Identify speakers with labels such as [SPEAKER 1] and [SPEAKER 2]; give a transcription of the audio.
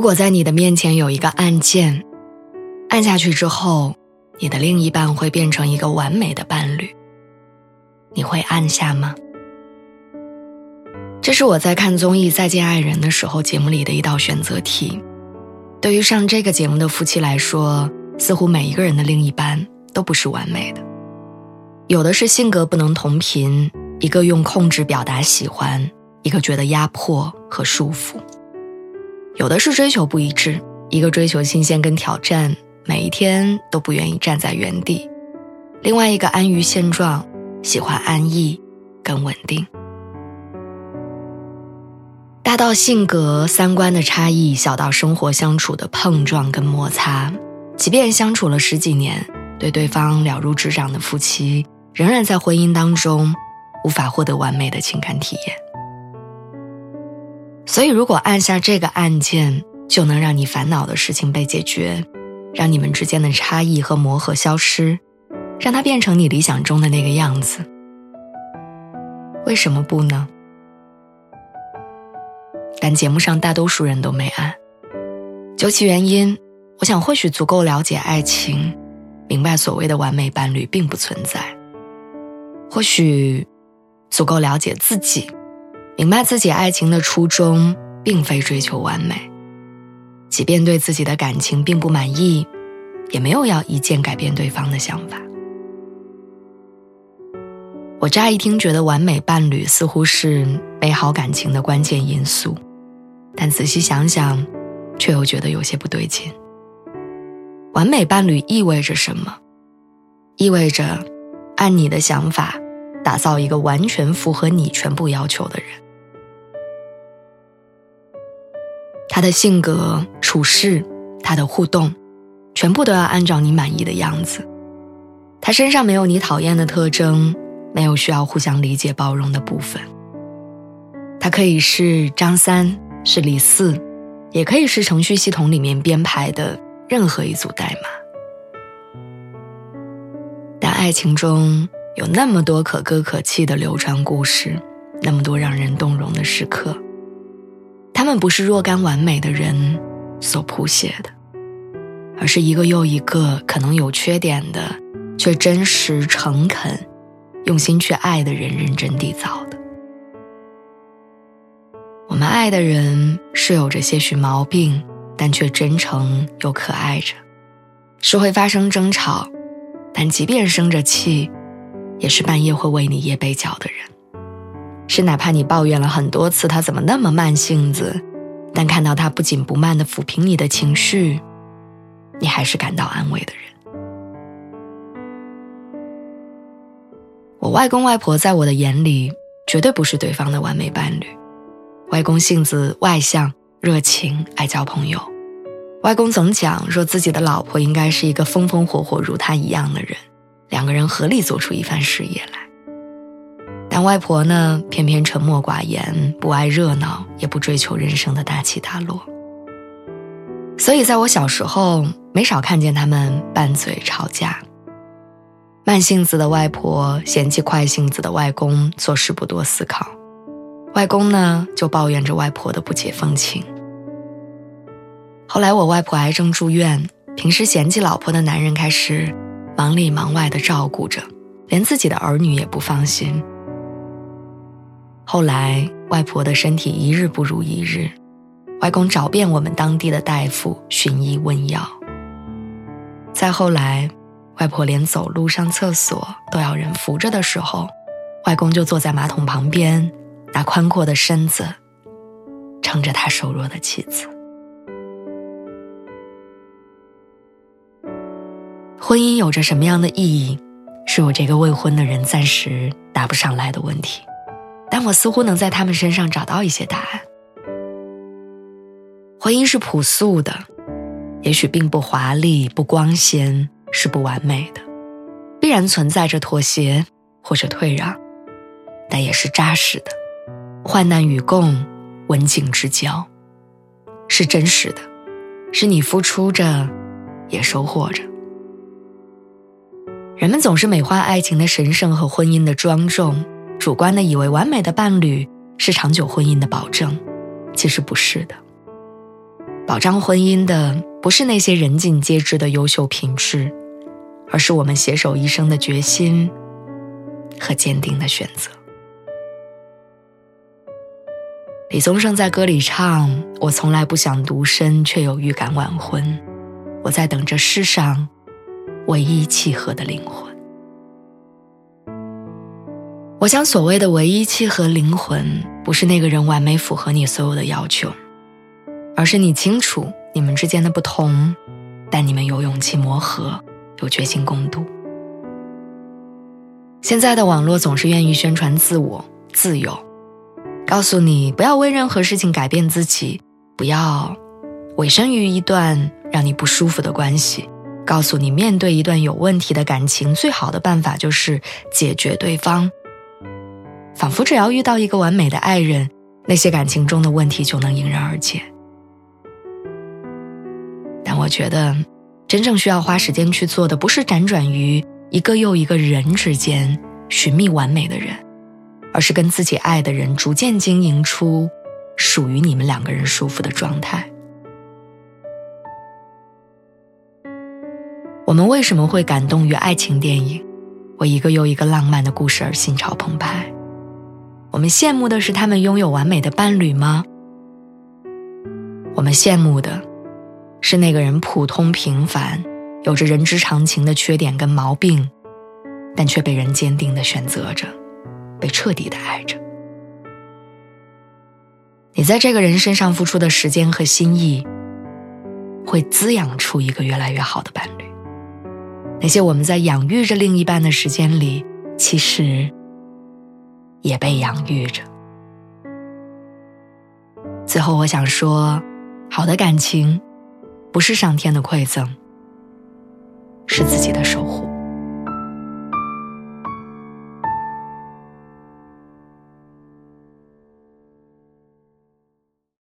[SPEAKER 1] 如果在你的面前有一个按键，按下去之后，你的另一半会变成一个完美的伴侣，你会按下吗？这是我在看综艺《再见爱人》的时候节目里的一道选择题。对于上这个节目的夫妻来说，似乎每一个人的另一半都不是完美的，有的是性格不能同频，一个用控制表达喜欢，一个觉得压迫和束缚。有的是追求不一致，一个追求新鲜跟挑战，每一天都不愿意站在原地；另外一个安于现状，喜欢安逸跟稳定。大到性格、三观的差异，小到生活相处的碰撞跟摩擦，即便相处了十几年，对对方了如指掌的夫妻，仍然在婚姻当中无法获得完美的情感体验。所以，如果按下这个按键，就能让你烦恼的事情被解决，让你们之间的差异和磨合消失，让它变成你理想中的那个样子，为什么不呢？但节目上大多数人都没按。究其原因，我想或许足够了解爱情，明白所谓的完美伴侣并不存在；或许足够了解自己。明白自己爱情的初衷并非追求完美，即便对自己的感情并不满意，也没有要一键改变对方的想法。我乍一听觉得完美伴侣似乎是美好感情的关键因素，但仔细想想，却又觉得有些不对劲。完美伴侣意味着什么？意味着按你的想法打造一个完全符合你全部要求的人。他的性格、处事，他的互动，全部都要按照你满意的样子。他身上没有你讨厌的特征，没有需要互相理解包容的部分。他可以是张三，是李四，也可以是程序系统里面编排的任何一组代码。但爱情中有那么多可歌可泣的流传故事，那么多让人动容的时刻。他们不是若干完美的人所谱写的，而是一个又一个可能有缺点的，却真实诚恳、用心去爱的人认真缔造的。我们爱的人是有着些许毛病，但却真诚又可爱着；是会发生争吵，但即便生着气，也是半夜会为你掖被角的人。是哪怕你抱怨了很多次他怎么那么慢性子，但看到他不紧不慢的抚平你的情绪，你还是感到安慰的人。我外公外婆在我的眼里绝对不是对方的完美伴侣。外公性子外向、热情、爱交朋友。外公总讲说自己的老婆应该是一个风风火火如他一样的人，两个人合力做出一番事业来。但外婆呢，偏偏沉默寡言，不爱热闹，也不追求人生的大起大落。所以，在我小时候，没少看见他们拌嘴吵架。慢性子的外婆嫌弃快性子的外公做事不多思考，外公呢就抱怨着外婆的不解风情。后来，我外婆癌症住院，平时嫌弃老婆的男人开始忙里忙外的照顾着，连自己的儿女也不放心。后来，外婆的身体一日不如一日，外公找遍我们当地的大夫寻医问药。再后来，外婆连走路上厕所都要人扶着的时候，外公就坐在马桶旁边，拿宽阔的身子撑着他瘦弱的妻子。婚姻有着什么样的意义，是我这个未婚的人暂时答不上来的问题。但我似乎能在他们身上找到一些答案。婚姻是朴素的，也许并不华丽、不光鲜，是不完美的，必然存在着妥协或者退让，但也是扎实的。患难与共，文景之交，是真实的，是你付出着，也收获着。人们总是美化爱情的神圣和婚姻的庄重，主观的以为完美的伴侣是长久婚姻的保证，其实不是的。保障婚姻的不是那些人尽皆知的优秀品质，而是我们携手一生的决心和坚定的选择。李宗盛在歌里唱：“我从来不想独身，却有预感晚婚。我在等着世上。”唯一契合的灵魂，我想，所谓的唯一契合灵魂，不是那个人完美符合你所有的要求，而是你清楚你们之间的不同，但你们有勇气磨合，有决心共度。现在的网络总是愿意宣传自我、自由，告诉你不要为任何事情改变自己，不要委身于一段让你不舒服的关系。告诉你，面对一段有问题的感情，最好的办法就是解决对方。仿佛只要遇到一个完美的爱人，那些感情中的问题就能迎刃而解。但我觉得，真正需要花时间去做的，不是辗转于一个又一个人之间寻觅完美的人，而是跟自己爱的人逐渐经营出属于你们两个人舒服的状态。我们为什么会感动于爱情电影，为一个又一个浪漫的故事而心潮澎湃？我们羡慕的是他们拥有完美的伴侣吗？我们羡慕的是那个人普通平凡，有着人之常情的缺点跟毛病，但却被人坚定的选择着，被彻底的爱着。你在这个人身上付出的时间和心意，会滋养出一个越来越好的伴侣。那些我们在养育着另一半的时间里，其实也被养育着。最后，我想说，好的感情不是上天的馈赠，是自己的手。